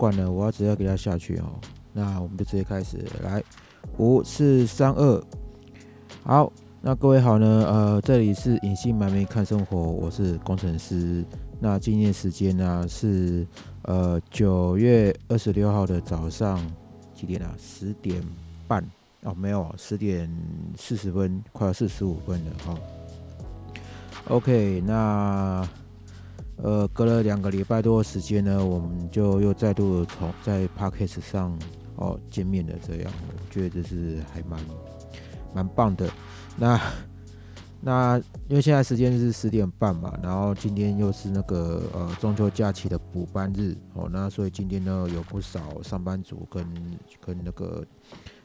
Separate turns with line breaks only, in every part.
管了，我要直接给他下去哦。那我们就直接开始，来，五四三二，好，那各位好呢，呃，这里是隐姓埋名看生活，我是工程师。那今天时间呢是呃九月二十六号的早上几点啊？十点半哦，没有，十点四十分，快要四十五分了哈。OK，那。呃，隔了两个礼拜多的时间呢，我们就又再度从在 p a d k a s 上哦见面了。这样，我觉得这是还蛮蛮棒的。那 那因为现在时间是十点半嘛，然后今天又是那个呃中秋假期的补班日哦，那所以今天呢有不少上班族跟跟那个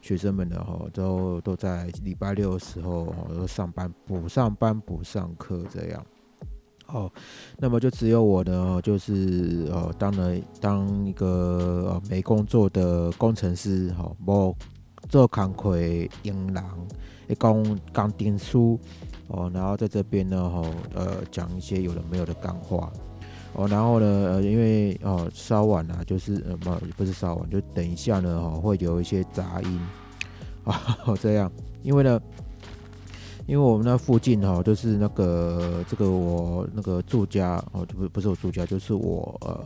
学生们呢哈，都都在礼拜六的时候哦上班补上班补上课这样。哦，那么就只有我呢，就是呃，当了当一个呃没工作的工程师，哈，无做工课英郎，一讲讲电书，哦，然后在这边呢，哈，呃，讲一些有的没有的干话，哦，然后呢，呃，因为哦稍晚了，就是呃不不是稍晚，就等一下呢，哈，会有一些杂音，啊，这样，因为呢。因为我们那附近哈，就是那个这个我那个住家哦，不不是我住家，就是我呃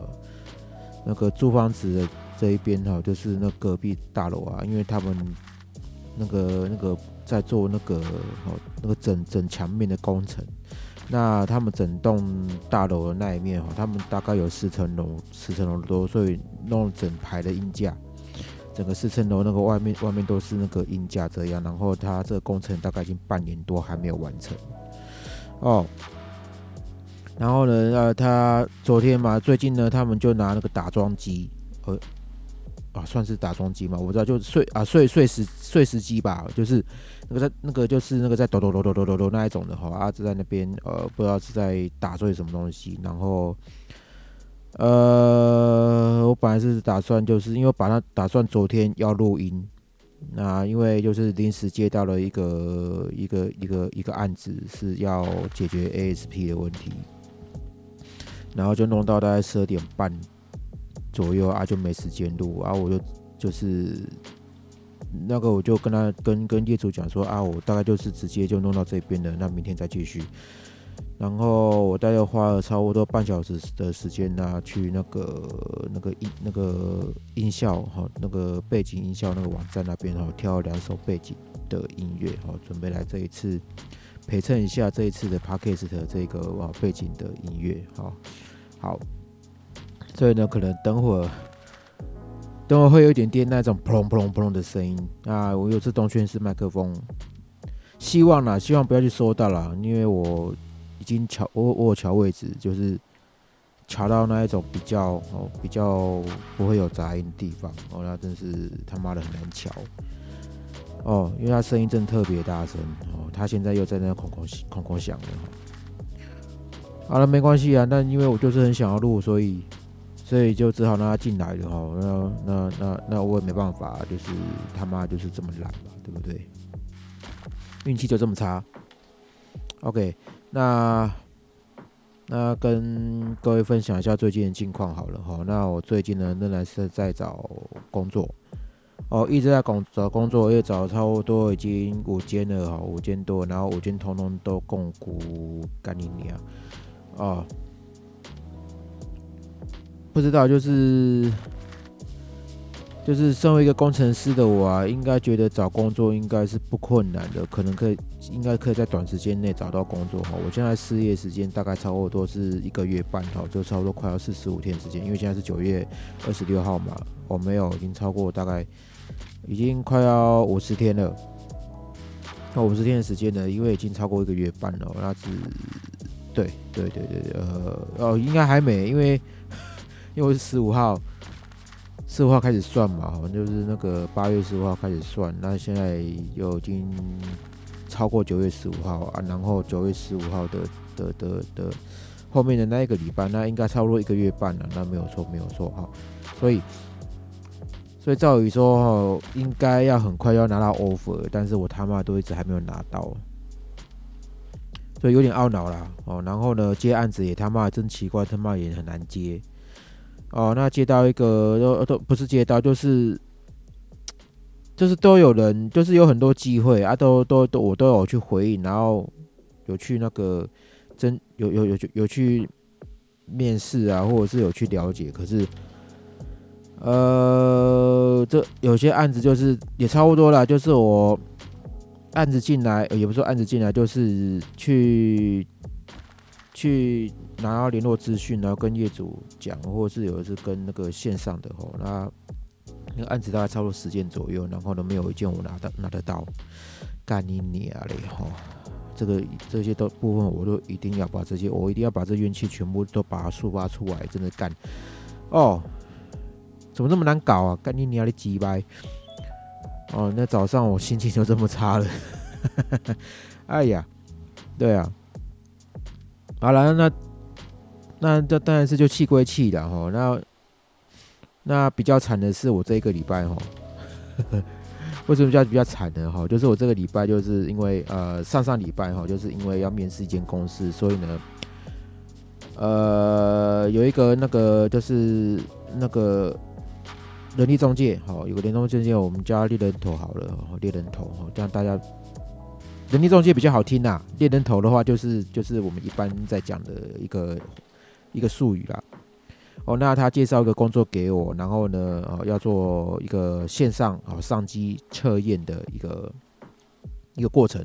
那个租房子的这一边哈，就是那隔壁大楼啊，因为他们那个那个在做那个哦那个整整墙面的工程，那他们整栋大楼的那一面哈，他们大概有四层楼，四层楼多，所以弄整排的阴架。整个四层楼那个外面外面都是那个阴架这样，然后他这个工程大概已经半年多还没有完成哦。然后呢，呃，他昨天嘛，最近呢，他们就拿那个打桩机，呃，啊，算是打桩机嘛，我知道，就碎啊碎碎石碎石机吧，就是那个在那个就是那个在抖抖抖抖抖抖抖那一种的哈，阿志在那边呃，不知道是在打碎什么东西，然后。呃，我本来是打算，就是因为把它打算昨天要录音，那因为就是临时接到了一个一个一个一个案子，是要解决 ASP 的问题，然后就弄到大概十二点半左右啊，就没时间录啊，我就就是那个我就跟他跟跟业主讲说啊，我大概就是直接就弄到这边了，那明天再继续。然后我大概花了差不多半小时的时间呢，去那个那个音那个音效哈，那个背景音效那个网站那边哈，挑了两首背景的音乐哈，准备来这一次陪衬一下这一次的 podcast 这个哇背景的音乐哈。好，所以呢，可能等会儿等会儿会有一点点那种砰砰砰的声音啊。我有自动圈式麦克风，希望啦，希望不要去收到了，因为我。经调我我调位置，就是调到那一种比较哦比较不会有杂音的地方哦，那真是他妈的很难瞧哦，因为他声音真的特别大声哦，他现在又在那空空空空响了好了，没关系啊，那因为我就是很想要录，所以所以就只好让他进来了哈，那那那那我也没办法，就是他妈就是这么懒嘛，对不对？运气就这么差，OK。那那跟各位分享一下最近的近况好了哈。那我最近呢仍然是在找工作哦，一直在工找工作，也找差不多已经五间了哈，五间多，然后五间通通都共股干你娘啊！不知道就是。就是身为一个工程师的我啊，应该觉得找工作应该是不困难的，可能可以，应该可以在短时间内找到工作哈。我现在失业时间大概超不多是一个月半哈，就差不多快要四十五天时间，因为现在是九月二十六号嘛，我没有已经超过大概已经快要五十天了。那五十天的时间呢，因为已经超过一个月半了，那是对对对对对，呃哦，应该还没，因为 因为是十五号。四号开始算嘛，好像就是那个八月十五号开始算，那现在又已经超过九月十五号啊，然后九月十五号的的的的后面的那一个礼拜，那应该差不多一个月半了，那没有错，没有错哈，所以所以照理说哈，应该要很快要拿到 offer，但是我他妈都一直还没有拿到，所以有点懊恼啦哦，然后呢接案子也他妈真奇怪，他妈也很难接。哦，那接到一个都都不是接到，就是就是都有人，就是有很多机会啊，都都都我都有去回应，然后有去那个真有有有有去面试啊，或者是有去了解，可是呃，这有些案子就是也差不多了，就是我案子进来，也不是说案子进来，就是去去。拿到联络资讯，然后跟业主讲，或者是有的是跟那个线上的吼，那那个案子大概差不多十件左右，然后呢没有一件我拿到拿得到，干你娘嘞吼！这个这些都部分我都一定要把这些，我一定要把这怨气全部都把它抒发出来，真的干哦！怎么那么难搞啊？干你娘的鸡掰！哦，那早上我心情就这么差了，哎呀，对啊，好了，那。那这当然是就气归气的哈，那那比较惨的是我这一个礼拜哈，为什么叫比较惨呢哈？就是我这个礼拜就是因为呃上上礼拜哈，就是因为要面试一间公司，所以呢，呃有一个那个就是那个人力中介哈，有个联通中介，我们叫猎人头好了，猎人头哈，这样大家人力中介比较好听呐，猎人头的话就是就是我们一般在讲的一个。一个术语啦，哦，那他介绍一个工作给我，然后呢，呃，要做一个线上啊上机测验的一个一个过程，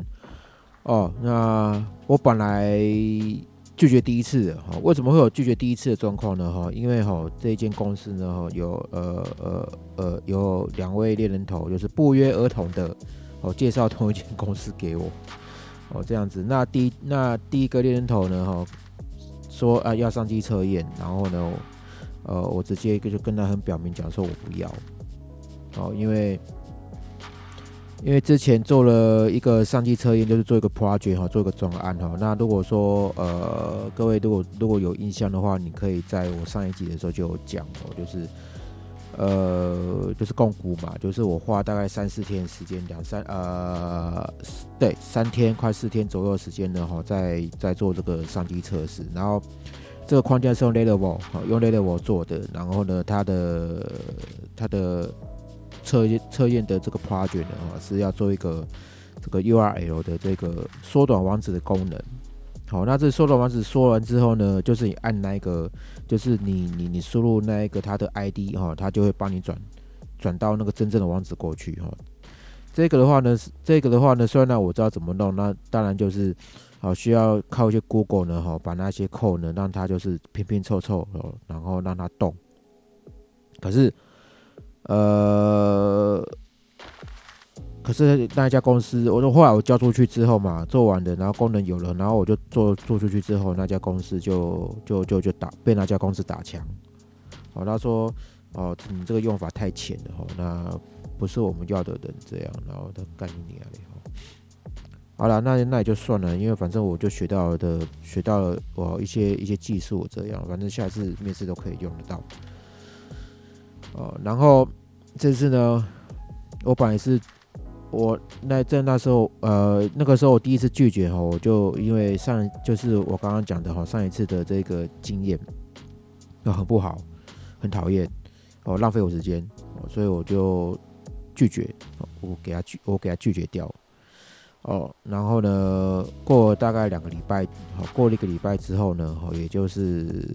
哦，那我本来拒绝第一次的哈，为什么会有拒绝第一次的状况呢？哈，因为哈这一间公司呢，哈有呃呃呃有两位猎人头，就是不约而同的哦介绍同一间公司给我，哦这样子，那第那第一个猎人头呢，哈。说啊要上机测验，然后呢，呃，我直接就跟他很表明讲说我不要，哦，因为因为之前做了一个上机测验，就是做一个 project 哈，做一个专案哈。那如果说呃各位如果如果有印象的话，你可以在我上一集的时候就有讲哦，就是。呃，就是共股嘛，就是我花大概三四天时间，两三呃，对，三天快四天左右时间呢，哈，在在做这个上机测试。然后这个框架是用 Level 用 Level 做的。然后呢，它的它的测测验的这个 project 呢，是要做一个这个 URL 的这个缩短网址的功能。好，那这缩短网址说完之后呢，就是你按那个，就是你你你输入那一个他的 ID 哈，他就会帮你转转到那个真正的网址过去哈。这个的话呢，这个的话呢，虽然呢我知道怎么弄，那当然就是好需要靠一些 Google 呢哈，把那些 code 呢让它就是拼拼凑凑，然后让它动。可是，呃。可是那家公司，我说后来我交出去之后嘛，做完的，然后功能有了，然后我就做做出去之后，那家公司就就就就打被那家公司打枪。哦，他说哦，你这个用法太浅了哈，那不是我们要的人这样，然后他干你啊嘞好了，那那也就算了，因为反正我就学到的学到了我一些一些技术这样，反正下次面试都可以用得到。哦，然后这次呢，我本来是。我那在那时候，呃，那个时候我第一次拒绝哈，我就因为上就是我刚刚讲的哈，上一次的这个经验，那很不好，很讨厌，哦，浪费我时间，所以我就拒绝，我给他拒，我给他拒绝掉，哦，然后呢，过了大概两个礼拜，好，过了一个礼拜之后呢，哦，也就是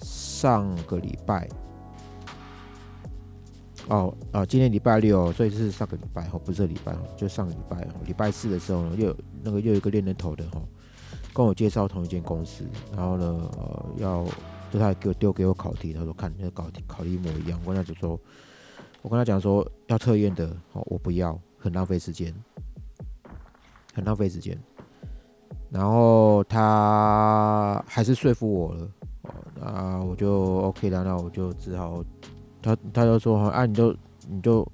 上个礼拜。哦啊，今天礼拜六，所以是上个礼拜哦，不是礼拜哦就上个礼拜哦礼拜四的时候呢，又那个又有一个练人头的哈，跟我介绍同一间公司，然后呢，呃，要就他给我丢给我考题，他说看那个考题考题一模一样，我跟他就说，我跟他讲说要测验的，哦，我不要，很浪费时间，很浪费时间，然后他还是说服我了，哦，那我就 OK 了，那我就只好。他他就说，啊，你就你就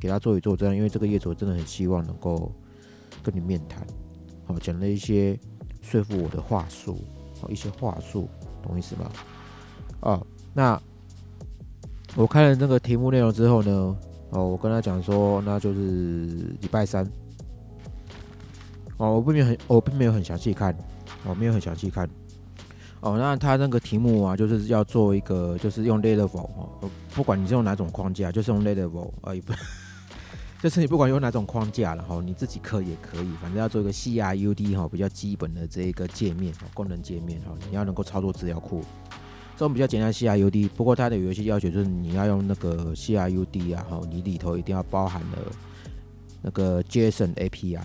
给他做一做这样，因为这个业主真的很希望能够跟你面谈，好，讲了一些说服我的话术，好，一些话术，懂意思吗？哦，那我看了那个题目内容之后呢，哦，我跟他讲说，那就是礼拜三，哦，我并没有很，我并没有很详细看，我没有很详细看，哦，那它那个题目啊，就是要做一个，就是用 Laravel 哦，不管你是用哪种框架，就是用 Laravel 啊，也不，就是你不管用哪种框架了哈，你自己刻也可以，反正要做一个 CRUD 哈，比较基本的这一个界面哦，功能界面哈，你要能够操作资料库，这种比较简单 CRUD，不过它的有一些要求就是你要用那个 CRUD 啊，哈，你里头一定要包含了那个 JSON API。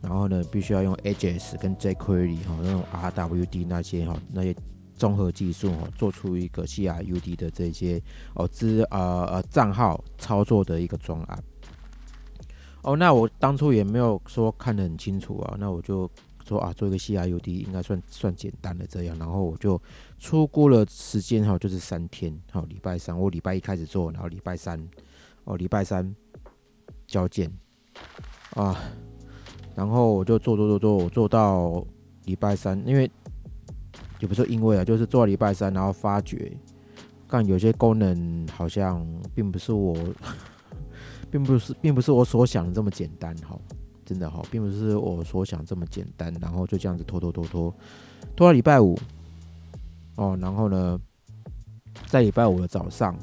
然后呢，必须要用 AJS 跟 jQuery 哈，那种 RWD 那些哈，那些综合技术哈，做出一个 CRUD 的这些哦资呃呃账号操作的一个专案。哦，那我当初也没有说看得很清楚啊，那我就说啊，做一个 CRUD 应该算算简单的这样，然后我就出估了时间哈，就是三天，好，礼拜三我礼拜一开始做，然后礼拜三哦礼拜三交件啊。然后我就做做做做，我做到礼拜三，因为也不是因为啊，就是做到礼拜三，然后发觉，看有些功能好像并不是我，并不是并不是我所想的这么简单哈，真的哈，并不是我所想这么简单，然后就这样子拖拖拖拖，拖到礼拜五，哦，然后呢，在礼拜五的早上。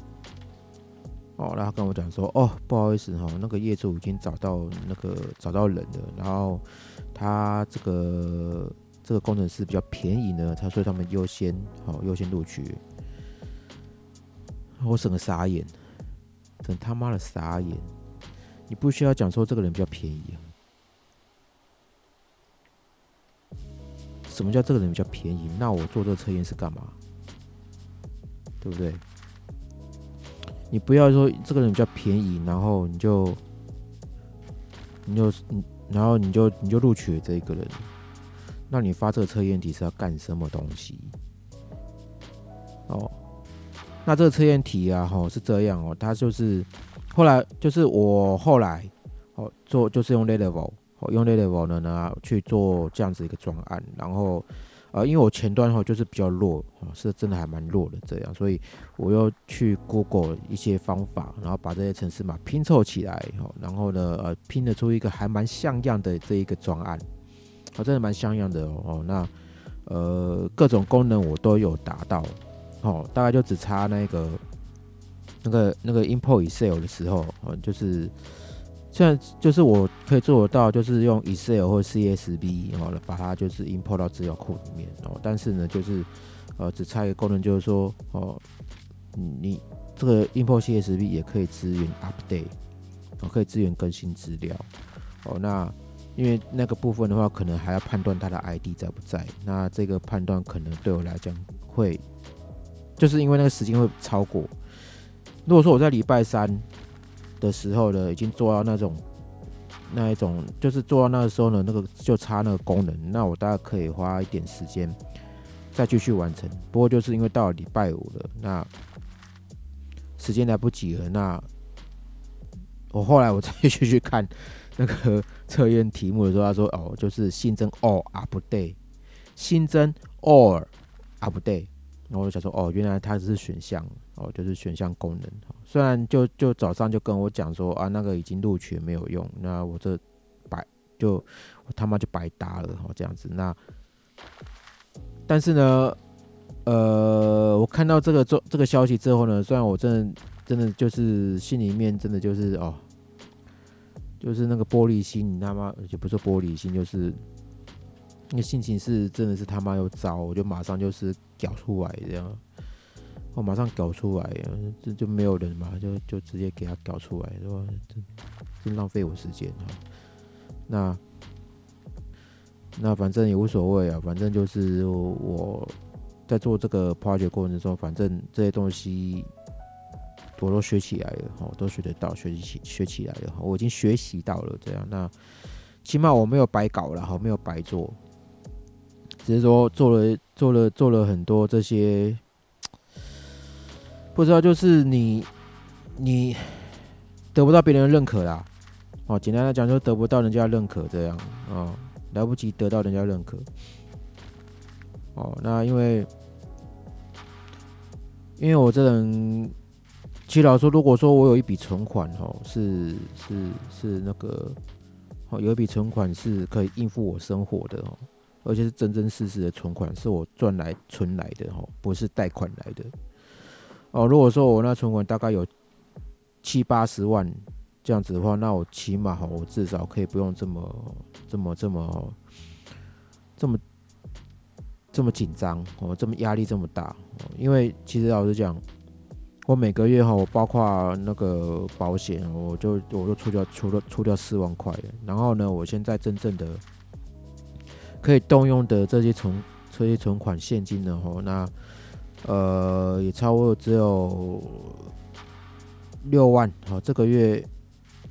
哦，然后跟我讲说，哦，不好意思哈，那个业主已经找到那个找到人了，然后他这个这个工程师比较便宜呢，他说他们优先，好优先录取。我整个傻眼，整他妈的傻眼！你不需要讲说这个人比较便宜啊？什么叫这个人比较便宜？那我做这个测验是干嘛？对不对？你不要说这个人比较便宜，然后你就，你就，然后你就你就录取了这一个人，那你发这个测验题是要干什么东西？哦，那这个测验题啊，哈，是这样哦，它就是后来就是我后来哦做就是用 Level，哦用 Level 呢呢去做这样子一个专案，然后。呃，因为我前端哈就是比较弱啊，是真的还蛮弱的这样，所以我又去 Google 一些方法，然后把这些程式码拼凑起来，然后呢呃拼得出一个还蛮像样的这一个专案，啊，真的蛮像样的哦。那呃各种功能我都有达到，哦，大概就只差那个那个那个 import Excel 的时候，哦，就是。现在就是我可以做得到，就是用 Excel 或 CSV 哦，把它就是 import 到资料库里面哦。但是呢，就是呃，只差一个功能，就是说哦，你这个 import CSV 也可以支援 update，哦，可以支援更新资料哦。那因为那个部分的话，可能还要判断它的 ID 在不在。那这个判断可能对我来讲会，就是因为那个时间会超过。如果说我在礼拜三。的时候呢，已经做到那种那一种，就是做到那个时候呢，那个就差那个功能，那我大概可以花一点时间再继续完成。不过就是因为到了礼拜五了，那时间来不及了，那我后来我再继续看那个测验题目的时候，他说哦，就是新增 all update，新增 all update。然后我就想说，哦，原来它只是选项，哦，就是选项功能。虽然就就早上就跟我讲说，啊，那个已经录取没有用，那我这白就我他妈就白搭了，哦，这样子。那但是呢，呃，我看到这个这这个消息之后呢，虽然我真的真的就是心里面真的就是哦，就是那个玻璃心，你他妈就不是玻璃心，就是。那个心情是真的是他妈又糟，我就马上就是屌出来这样，我马上搞出来，这就没有人嘛，就就直接给他搞出来，是吧？真浪费我时间哈。那那反正也无所谓啊，反正就是我在做这个 project 过程中，反正这些东西我都学起来了，哈，都学得到，学习起学起来了，我已经学习到了这样，那起码我没有白搞了，哈，没有白做。只是说做了做了做了很多这些，不知道就是你你得不到别人的认可啦，哦，简单来讲就得不到人家认可这样啊，来不及得到人家认可，哦，那因为因为我这人，其实老说，如果说我有一笔存款哦，是是是那个哦，有一笔存款是可以应付我生活的哦。而且是真真实实的存款，是我赚来存来的哦，不是贷款来的。哦，如果说我那存款大概有七八十万这样子的话，那我起码哈，我至少可以不用这么这么这么这么这么紧张哦，这么压力这么大。因为其实老实讲，我每个月哈，我包括那个保险，我就我就出掉出了出掉四万块然后呢，我现在真正的可以动用的这些存这些存款现金呢，哈，那。呃，也超过只有六万，好，这个月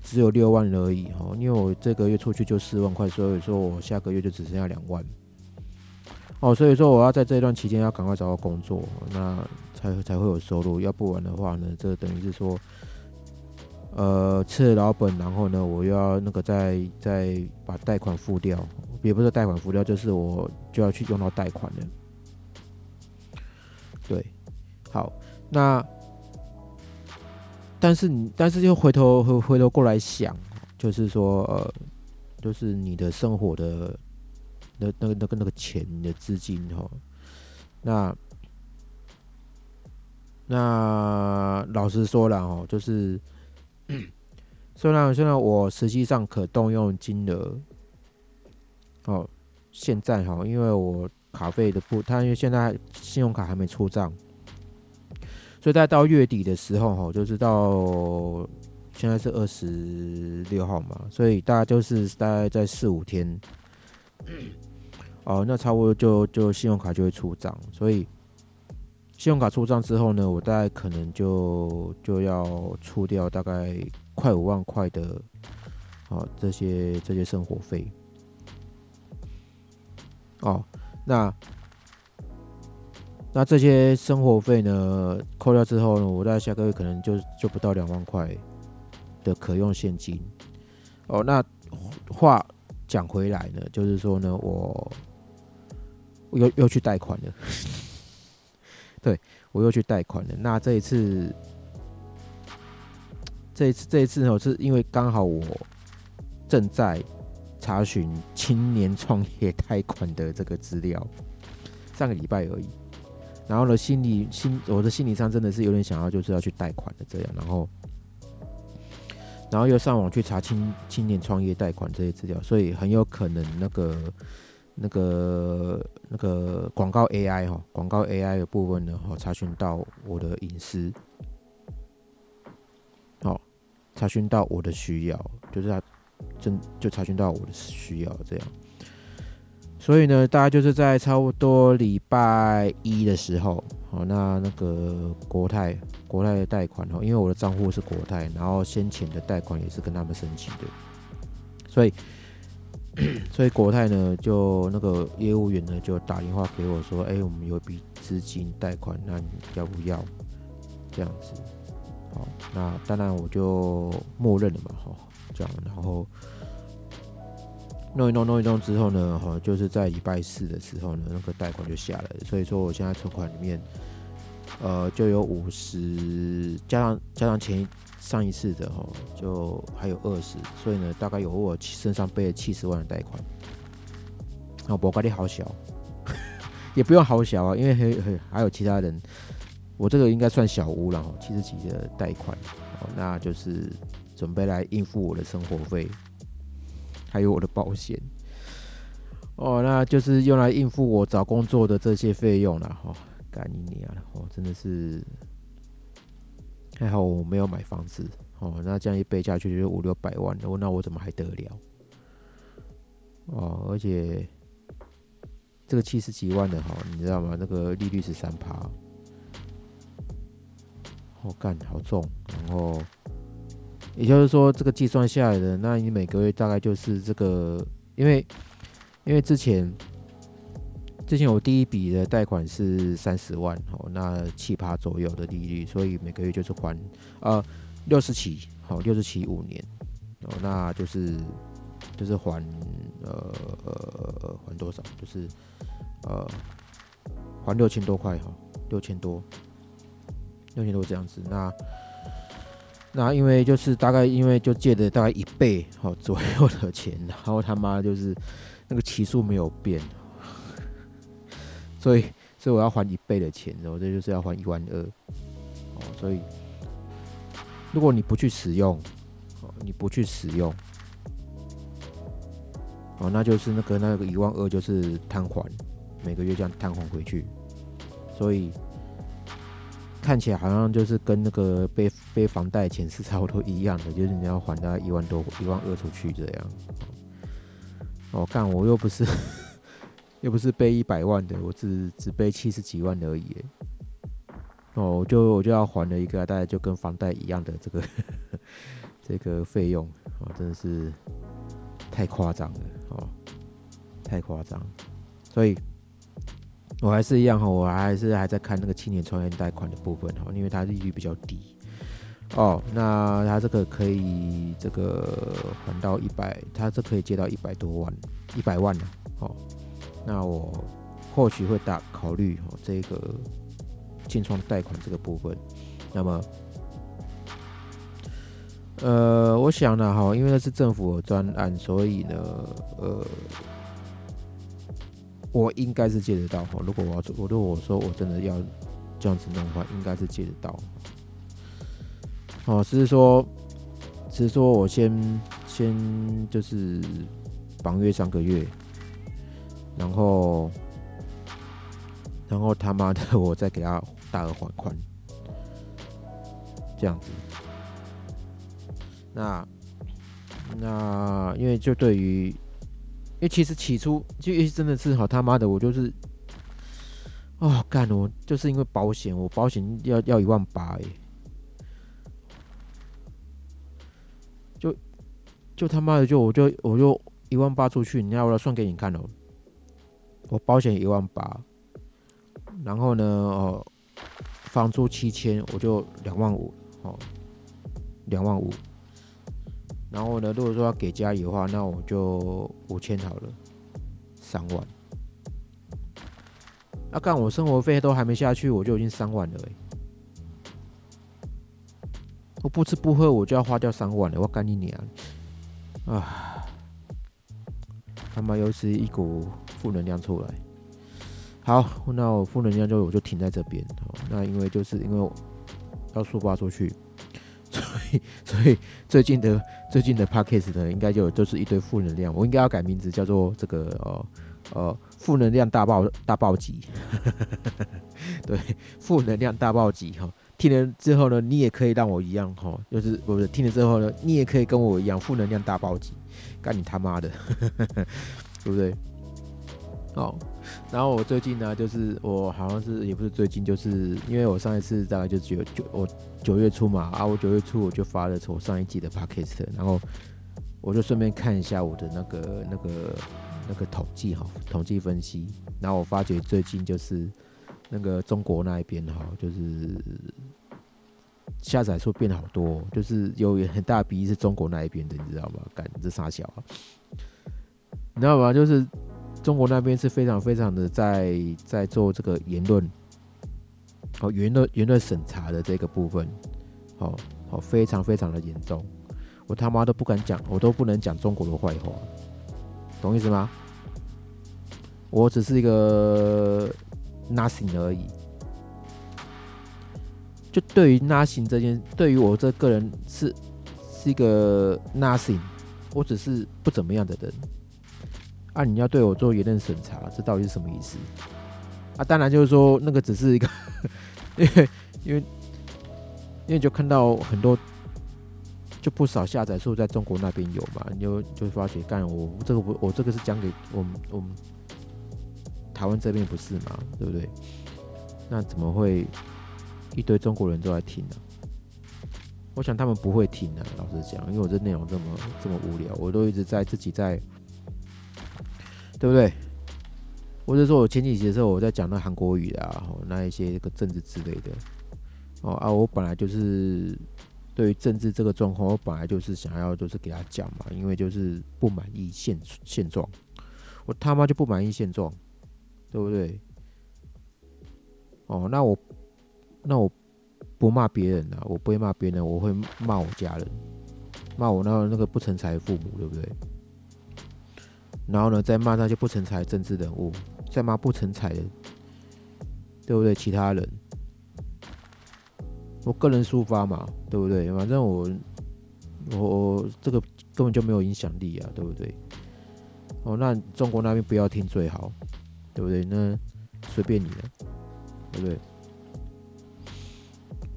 只有六万而已，哈，因为我这个月出去就四万块，所以说我下个月就只剩下两万，哦，所以说我要在这段期间要赶快找到工作，那才才会有收入，要不然的话呢，这等于是说，呃，吃了老本，然后呢，我又要那个再再把贷款付掉，也不是贷款付掉，就是我就要去用到贷款了。对，好，那但是你，但是又回头回回头过来想，就是说，呃，就是你的生活的那那个那个那个钱，的资金哈，那那老实说了哦，就是虽然虽然我实际上可动用金额，哦，现在哈，因为我。卡费的不，他因为现在信用卡还没出账，所以大概到月底的时候，哈，就是到现在是二十六号嘛，所以大概就是大概在四五天，哦，那差不多就就信用卡就会出账，所以信用卡出账之后呢，我大概可能就就要出掉大概快五万块的，哦，这些这些生活费，哦。那那这些生活费呢？扣掉之后呢？我在下个月可能就就不到两万块的可用现金。哦，那话讲回来呢，就是说呢，我又又去贷款了。对我又去贷款了。那这一次，这一次这一次呢，是因为刚好我正在。查询青年创业贷款的这个资料，上个礼拜而已。然后呢，心理心我的心理上真的是有点想要，就是要去贷款的这样。然后，然后又上网去查青青年创业贷款这些资料，所以很有可能那个那个那个广告 AI 哈，广告 AI 的部分呢，哈，查询到我的隐私，好，查询到我的需要，就是他。真就查询到我的需要这样，所以呢，大概就是在差不多礼拜一的时候，好，那那个国泰国泰的贷款哦，因为我的账户是国泰，然后先前的贷款也是跟他们申请的，所以 所以国泰呢，就那个业务员呢就打电话给我说，哎，我们有笔资金贷款，那你要不要这样子？好，那当然我就默认了嘛，哈。这样，然后弄一弄，弄一弄之后呢，哈，就是在礼拜四的时候呢，那个贷款就下来了。所以说，我现在存款里面，呃，就有五十，加上加上前上一次的哈，就还有二十，所以呢，大概有我身上背了七十万的贷款。啊，我概率好小，也不用好小啊，因为还还还有其他人，我这个应该算小屋了哈，七十几的贷款，哦，那就是。准备来应付我的生活费，还有我的保险哦，那就是用来应付我找工作的这些费用了哈。干你娘哦，真的是还好我没有买房子哦，那这样一背下去就五六百万了，那我怎么还得了？哦，而且这个七十几万的哈，你知道吗？那个利率是三趴，好干好重，然后。也就是说，这个计算下来的，那你每个月大概就是这个，因为因为之前之前我第一笔的贷款是三十万哦，那七趴左右的利率，所以每个月就是还呃六十起，好六十起五年哦，那就是就是还呃呃还多少？就是呃还六千多块哈，六千多六千多这样子，那。那因为就是大概因为就借的大概一倍好左右的钱，然后他妈就是那个期数没有变，所以所以我要还一倍的钱，然后这就是要还一万二，哦，所以如果你不去使用，哦，你不去使用，哦，那就是那个那个一万二就是摊还，每个月这样摊还回去，所以。看起来好像就是跟那个背背房贷钱是差不多一样的，就是你要还大概一万多、一万二出去这样。哦，干我又不是 又不是背一百万的，我只只背七十几万而已。哦，我就我就要还了一个大概就跟房贷一样的这个 这个费用，哦，真的是太夸张了，哦，太夸张，所以。我还是一样哈，我还是还在看那个青年创业贷款的部分哈，因为它利率比较低哦。那它这个可以这个还到一百，它这可以借到一百多万，一百万呢。哦，那我或许会大考虑哦这个青创贷款这个部分。那么，呃，我想呢哈，因为那是政府专案，所以呢，呃。我应该是借得到哈，如果我要做，如果我说我真的要这样子弄的话，应该是借得到。哦，只是说，只是说我先先就是绑约三个月，然后然后他妈的 我再给他大额还款，这样子。那那因为就对于。因为其实起初就真的是好他妈的，我就是哦干我就是因为保险，我保险要要一万八哎，就就他妈的就我就我就一万八出去，你要我要算给你看哦，我保险一万八，然后呢哦房租七千，我就两万五哦，两万五。然后呢，如果说要给家里的话，那我就五千好了，三万。那干我生活费都还没下去，我就已经三万了哎！我不吃不喝，我就要花掉三万了，我干你娘！啊，他妈又是一股负能量出来。好，那我负能量就我就停在这边。那因为就是因为要抒发出去。所以所以最近的最近的 packets 呢，应该就都是一堆负能量。我应该要改名字，叫做这个呃呃负能量大爆大暴击。对，负能量大暴击哈。听了之后呢，你也可以让我一样哈，就是不是听了之后呢，你也可以跟我一样负能量大暴击，干你他妈的，对不对？哦，然后我最近呢，就是我好像是也不是最近，就是因为我上一次大概就是有就我九月初嘛，啊，我九月初我就发了我上一季的 podcast，然后我就顺便看一下我的那个那个那个统计哈，统计分析，然后我发觉最近就是那个中国那一边哈，就是下载数变好多，就是有很大比例是中国那一边的，你知道吗？干这傻小，你知道吗？就是。中国那边是非常非常的在在做这个言论，哦言论言论审查的这个部分，好好非常非常的严重，我他妈都不敢讲，我都不能讲中国的坏话，懂意思吗？我只是一个 nothing 而已，就对于 nothing 这件，对于我这个人是是一个 nothing，我只是不怎么样的人。啊！你要对我做言论审查，这到底是什么意思？啊，当然就是说那个只是一个，因为因为因为就看到很多就不少下载数在中国那边有嘛，你就就发觉干我这个不我这个是讲给我们我们台湾这边不是嘛，对不对？那怎么会一堆中国人都在听呢？我想他们不会听的，老实讲，因为我这内容这么这么无聊，我都一直在自己在。对不对？或者说，我前几集的时候，我在讲那韩国语啊，那一些个政治之类的，哦啊，我本来就是对于政治这个状况，我本来就是想要就是给他讲嘛，因为就是不满意现现状，我他妈就不满意现状，对不对？哦，那我那我不骂别人啊，我不会骂别人，我会骂我家人，骂我那那个不成才的父母，对不对？然后呢，再骂那些不成才政治人物，再骂不成才的对不对？其他人，我个人抒发嘛，对不对？反正我我我这个根本就没有影响力啊，对不对？哦，那中国那边不要听最好，对不对？那随便你了，对不对？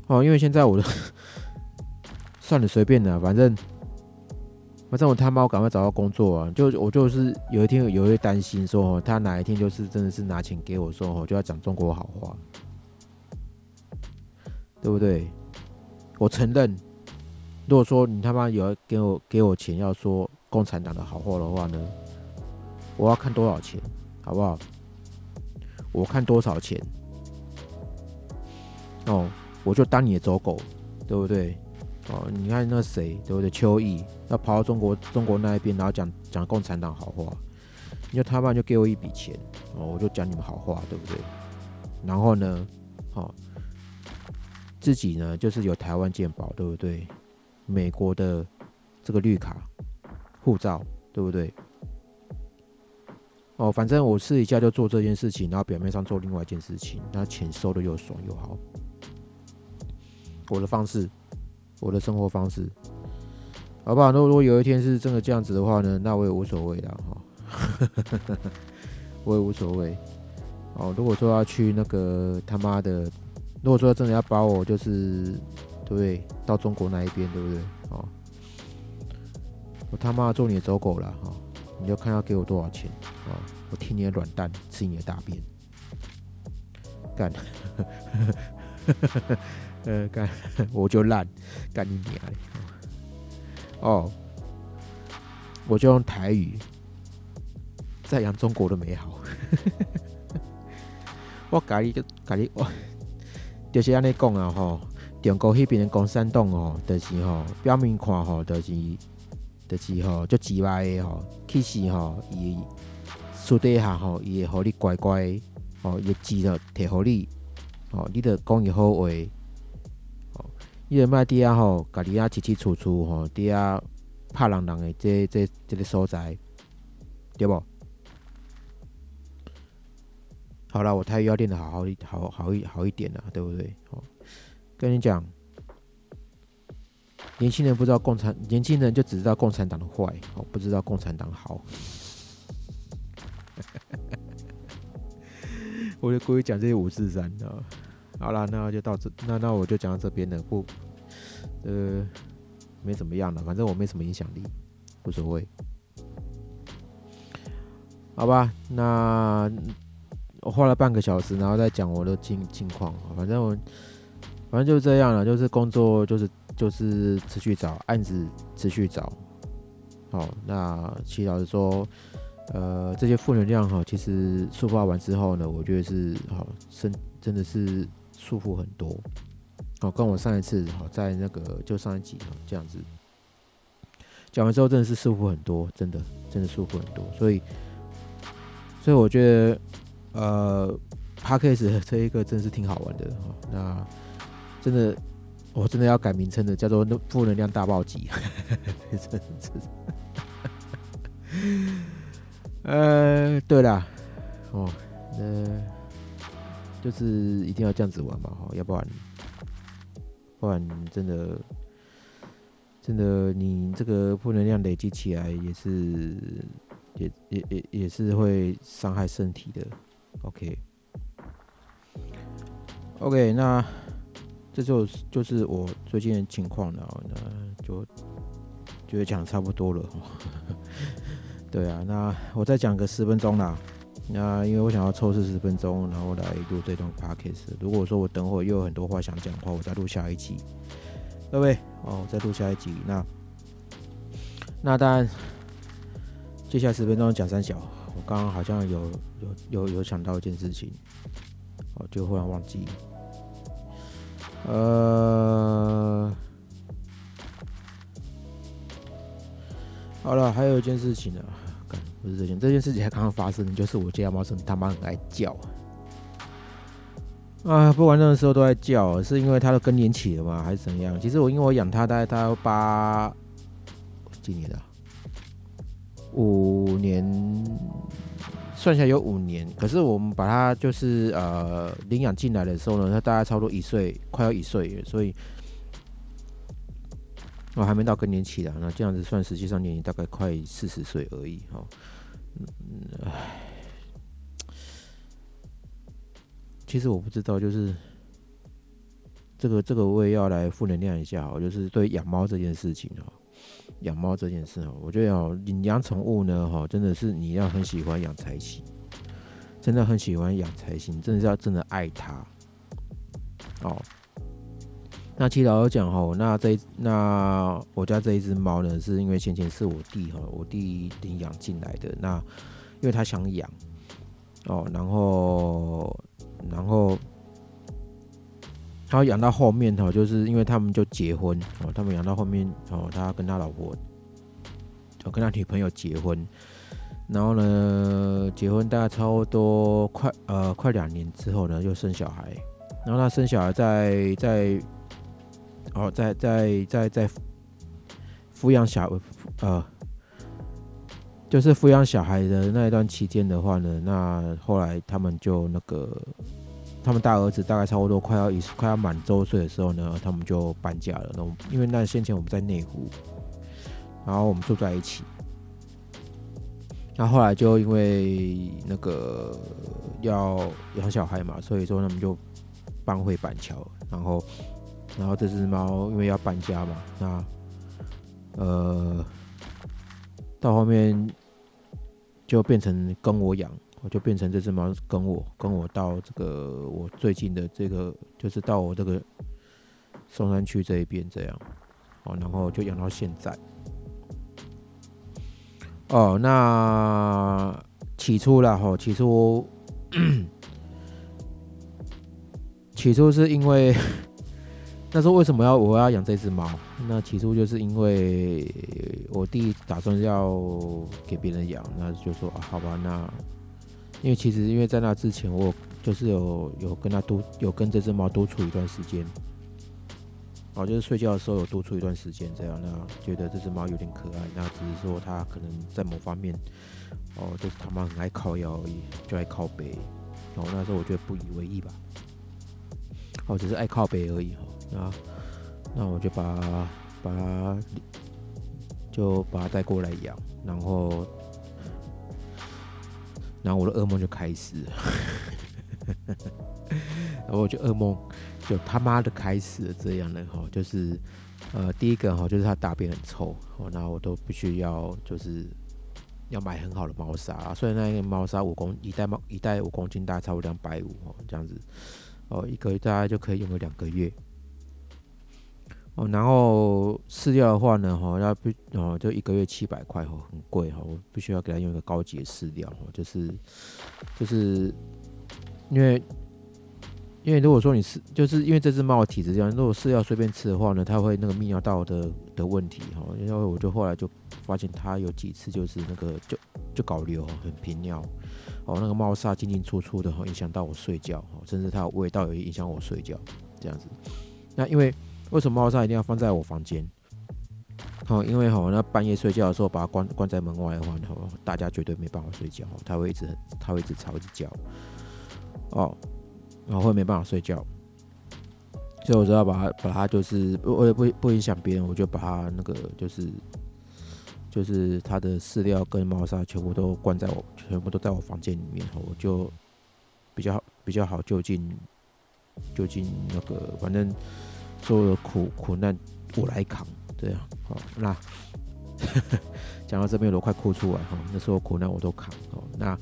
哦，因为现在我的 算了，随便的，反正反正我他妈我赶快找到工作啊！就我就是有一天有会担心说，哦，他哪一天就是真的是拿钱给我说，哦，就要讲中国好话，对不对？我承认，如果说你他妈有给我给我钱要说共产党的好话的话呢，我要看多少钱，好不好？我看多少钱，哦。我就当你的走狗，对不对？哦，你看那谁，对不对？邱毅要跑到中国中国那一边，然后讲讲共产党好话，你就他爸就给我一笔钱，哦，我就讲你们好话，对不对？然后呢，好，自己呢就是有台湾健保，对不对？美国的这个绿卡、护照，对不对？哦，反正我试一下就做这件事情，然后表面上做另外一件事情，那钱收的又爽又好。我的方式，我的生活方式，好不好？如果有一天是真的这样子的话呢，那我也无所谓啦哈，我也无所谓。哦，如果说要去那个他妈的，如果说真的要把我就是对不对到中国那一边，对不对？哦，我他妈做你的走狗了哈，你就看要给我多少钱啊？我听你的软蛋，吃你的大便，干。呃，干我就烂，干你娘！哦，我就用台语赞扬中国的美好。我咖喱就咖喱，我就是安尼讲啊吼。中国迄边的共产党哦，就是吼表面看吼，就是就是吼就几歪的吼，其实吼伊私底下吼伊会互你乖乖哦，伊记得摕互你哦，你得讲伊好话。伊个卖伫遐吼，家己遐起起厝厝吼，伫遐拍人人的这这这个所在，对不？好了，我台语要练得好好一好好一好一点啊，对不对？哦，跟你讲，年轻人不知道共产，年轻人就只知道共产党的坏，哦，不知道共产党好。我就故意讲这些五四三的。好了，那就到这，那那我就讲到这边了，不，呃，没怎么样了，反正我没什么影响力，无所谓，好吧？那我花了半个小时，然后再讲我的近近况，反正我反正就这样了，就是工作就是就是持续找案子，持续找，好，那祈老师说，呃，这些负能量哈，其实抒发完之后呢，我觉得是好，真真的是。束缚很多，哦，跟我上一次好在那个就上一集这样子。讲完之后，真的是束缚很多，真的真的束缚很多，所以所以我觉得呃 p a c k a g e 这一个真是挺好玩的哈，那真的我真的要改名称的，叫做负能量大暴击，真 呃，对了，哦，那。就是一定要这样子玩嘛，哈，要不然，不然真的，真的，你这个负能量累积起来也是，也也也也是会伤害身体的。OK，OK，那这就就是我最近的情况了，那就觉得讲差不多了，对啊，那我再讲个十分钟啦。那因为我想要抽四十分钟，然后来录这段 podcast。如果说我等会又有很多话想讲的话，我再录下一集，各位哦，再录下一集。那那当然，接下来十分钟讲三小。我刚刚好像有有有有想到一件事情，哦，就忽然忘记。呃，好了，还有一件事情呢。不是这件，这件事情才刚刚发生，就是我家猫是他妈很爱叫啊！不管任何时候都在叫，是因为它的更年期了吗？还是怎样？其实我因为我养它，大概它八几年了，五年算下来有五年，可是我们把它就是呃领养进来的时候呢，它大概差不多一岁，快要一岁，所以我还没到更年期的，那这样子算实际上年龄大概快四十岁而已哈。唉，其实我不知道，就是这个这个我也要来负能量一下哈，就是对养猫这件事情哈。养猫这件事哦，我觉得哦，你养宠物呢，哈，真的是你要很喜欢养才行，真的很喜欢养才行，真的是要真的爱它。哦，那其实老实讲哈，那这那我家这一只猫呢，是因为先前是我弟哈，我弟领养进来的，那因为他想养，哦，然后然后。他养到后面哈，就是因为他们就结婚哦，他们养到后面哦，他跟他老婆，就跟他女朋友结婚，然后呢，结婚大概差不多快呃快两年之后呢，就生小孩，然后他生小孩在在哦在在在在抚养小呃，就是抚养小孩的那一段期间的话呢，那后来他们就那个。他们大儿子大概差不多快要一快要满周岁的时候呢，他们就搬家了。那因为那先前我们在内湖，然后我们住在一起，然后后来就因为那个要养小孩嘛，所以说他们就搬回板桥。然后，然后这只猫因为要搬家嘛，那呃，到后面就变成跟我养。我就变成这只猫跟我跟我到这个我最近的这个就是到我这个松山区这一边这样，哦，然后就养到现在。哦，那起初了吼，起初 起初是因为那时候为什么要我要养这只猫？那起初就是因为我弟打算要给别人养，那就说啊，好吧，那。因为其实，因为在那之前，我就是有有跟他多有跟这只猫多处一段时间，哦，就是睡觉的时候有多处一段时间这样，那觉得这只猫有点可爱，那只是说它可能在某方面，哦，就是他妈很爱靠腰而已，就爱靠背，哦，那时候我觉得不以为意吧，哦，只是爱靠背而已哈，那那我就把把就把它带过来养，然后。然后我的噩梦就开始了，然后我就噩梦就他妈的开始了，这样的哈，就是呃第一个哈就是它大便很臭，哦，然后我都必须要就是要买很好的猫砂，所以那个猫砂五公一袋猫一袋五公斤大概差不多两百五哦，这样子哦一个大概就可以用个两个月。哦，然后饲料的话呢，哈，要必哦，就一个月七百块，哈，很贵，哈，我必须要给它用一个高级的饲料，哦，就是，就是因为，因为如果说你是，就是因为这只猫的体质这样，如果饲料随便吃的话呢，它会那个泌尿道的的问题，哈，因为我就后来就发现它有几次就是那个就就搞流，很频尿，哦，那个猫砂进进出出的，哈，影响到我睡觉，哈，甚至它的味道也影响我睡觉，这样子，那因为。为什么猫砂一定要放在我房间？哦，因为哈，那半夜睡觉的时候把它关关在门外的话，后大家绝对没办法睡觉，它会一直它会一直吵一直叫，哦，然后会没办法睡觉，所以我知道把它把它就是我也不不影响别人，我就把它那个就是就是它的饲料跟猫砂全部都关在我全部都在我房间里面，我就比较比较好就近就近那个反正。所有的苦苦难我来扛，这样好。那 讲到这边我都快哭出来哈。那时候苦难我都扛哦。那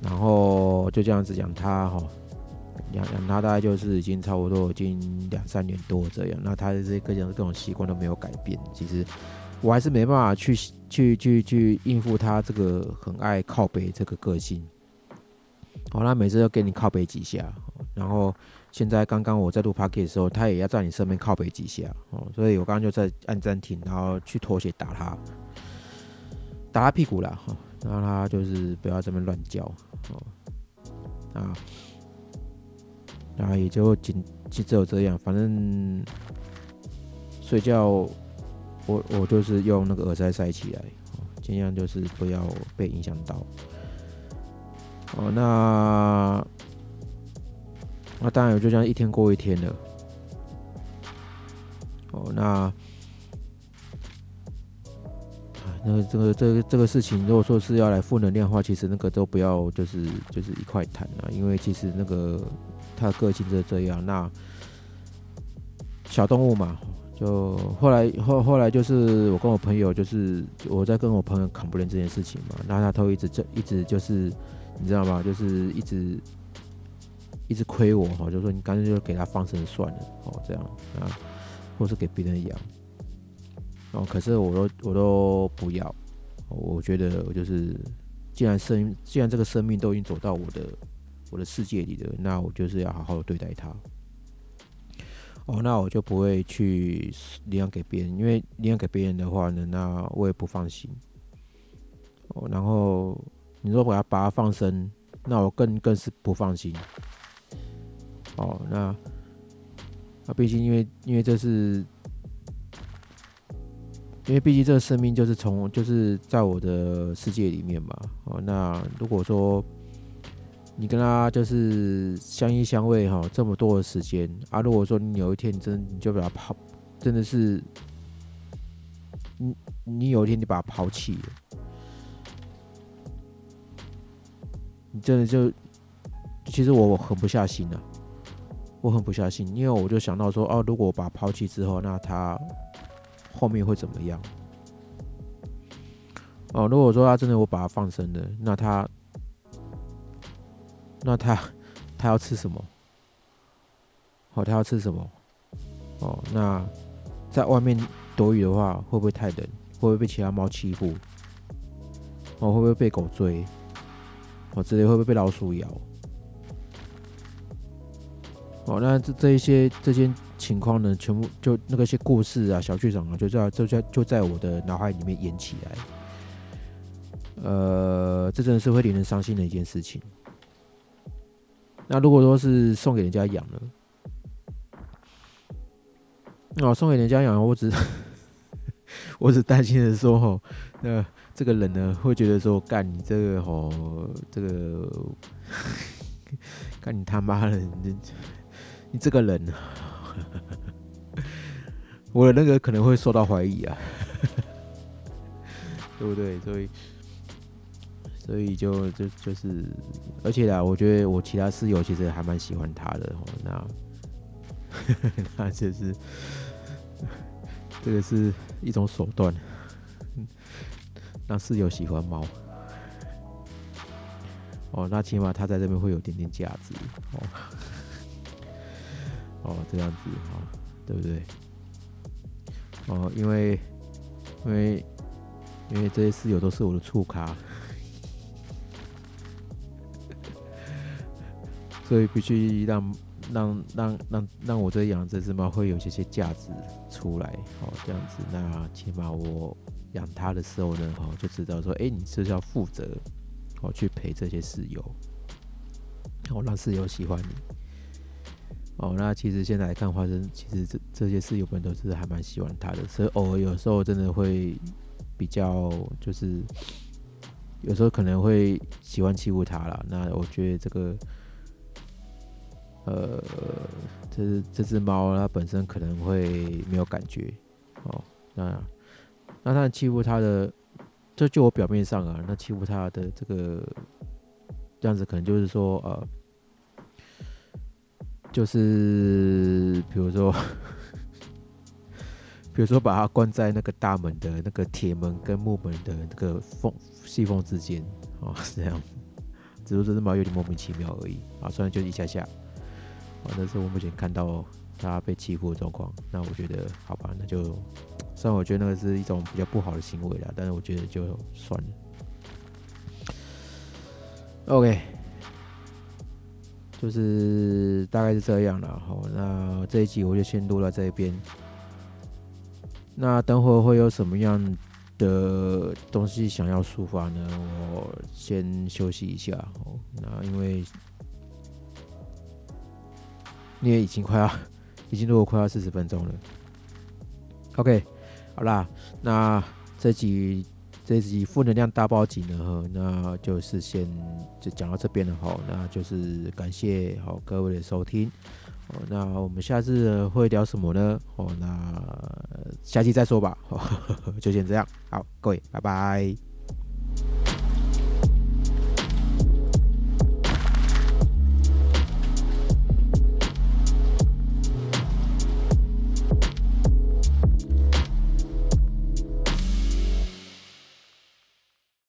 然后就这样子讲他哈，养养他大概就是已经差不多已经两三年多这样。那他的这些各种各种习惯都没有改变。其实我还是没办法去去去去应付他这个很爱靠背这个个性。好，那每次都给你靠背几下，然后。现在刚刚我在录 p a r k 的时候，他也要在你身边靠背几下哦，所以我刚刚就在按暂停，然后去拖鞋打他，打他屁股了哈，让他就是不要这么乱叫哦啊，然后也就仅就只有这样，反正睡觉我我就是用那个耳塞塞起来，尽量就是不要被影响到。哦，那那当然就这样一天过一天了。哦，那。啊那这个这个这个事情，如果说是要来负能量的话，其实那个都不要，就是就是一块谈啊。因为其实那个他个性就是这样。那小动物嘛，就后来后后来就是我跟我朋友，就是我在跟我朋友 complain 这件事情嘛，那他都一直就一直就是你知道吗？就是一直一直亏我哈，就说你干脆就给他放生算了哦，这样啊，或是给别人养。哦，可是我都我都不要，我觉得我就是，既然生既然这个生命都已经走到我的我的世界里了，那我就是要好好的对待它。哦，那我就不会去领养给别人，因为领养给别人的话呢，那我也不放心。哦，然后你说我要把它放生，那我更更是不放心。哦，那那毕竟因为因为这是。因为毕竟这个生命就是从就是在我的世界里面嘛，哦，那如果说你跟他就是相依相偎哈，这么多的时间啊，如果说你有一天你真你就把他抛，真的是，你你有一天你把他抛弃了，你真的就其实我狠不下心啊，我很不相信，因为我就想到说，哦，如果我把它抛弃之后，那他。后面会怎么样？哦，如果说他真的我把他放生了，那他，那他，他要吃什么？哦，他要吃什么？哦，那在外面躲雨的话，会不会太冷？会不会被其他猫欺负？哦，会不会被狗追？哦，之类会不会被老鼠咬？哦，那这这一些这些。情况呢，全部就那个些故事啊、小剧场啊，就在就在就在我的脑海里面演起来。呃，这真的是会令人伤心的一件事情。那如果说是送给人家养了，哦，送给人家养，我只 我只担心的说，哦，那这个人呢，会觉得说，干你这个哦，这个 干你他妈的，你这个人。我的那个可能会受到怀疑啊，对不对？所以，所以就就就是，而且啦，我觉得我其他室友其实还蛮喜欢他的哦。那，那就是这个是一种手段，让室友喜欢猫。哦，那起码他在这边会有点点价值哦。哦，这样子啊，对不对？哦，因为因为因为这些室友都是我的触卡，所以必须让让让让让我这养这只猫会有些些价值出来。哦，这样子，那起码我养它的时候呢，哦，就知道说，哎，你是要负责，哦，去陪这些室友，哦，让室友喜欢你。哦，那其实现在来看，花生其实这这些室友们都是还蛮喜欢他的，所以偶尔有时候真的会比较，就是有时候可能会喜欢欺负他了。那我觉得这个，呃，这这只猫它本身可能会没有感觉。哦，那那他欺负他的，这就我表面上啊，那欺负他的这个样子，可能就是说，呃。就是比如说，比如说把它关在那个大门的那个铁门跟木门的那个缝细缝之间，哦，是这样。只是这只猫有点莫名其妙而已啊，虽然就一下下。啊，那是我目前看到它被欺负的状况。那我觉得，好吧，那就虽然我觉得那个是一种比较不好的行为啦，但是我觉得就算了。OK。就是大概是这样了，好，那这一集我就先录到这边。那等会会有什么样的东西想要抒发呢？我先休息一下，哦，那因为因为已经快要已经录了快要四十分钟了。OK，好啦，那这集这集负能量大报警呢，那就是先就讲到这边了，哈，那就是感谢好各位的收听，哦，那我们下次会聊什么呢？哦，那下期再说吧，就先这样，好，各位，拜拜。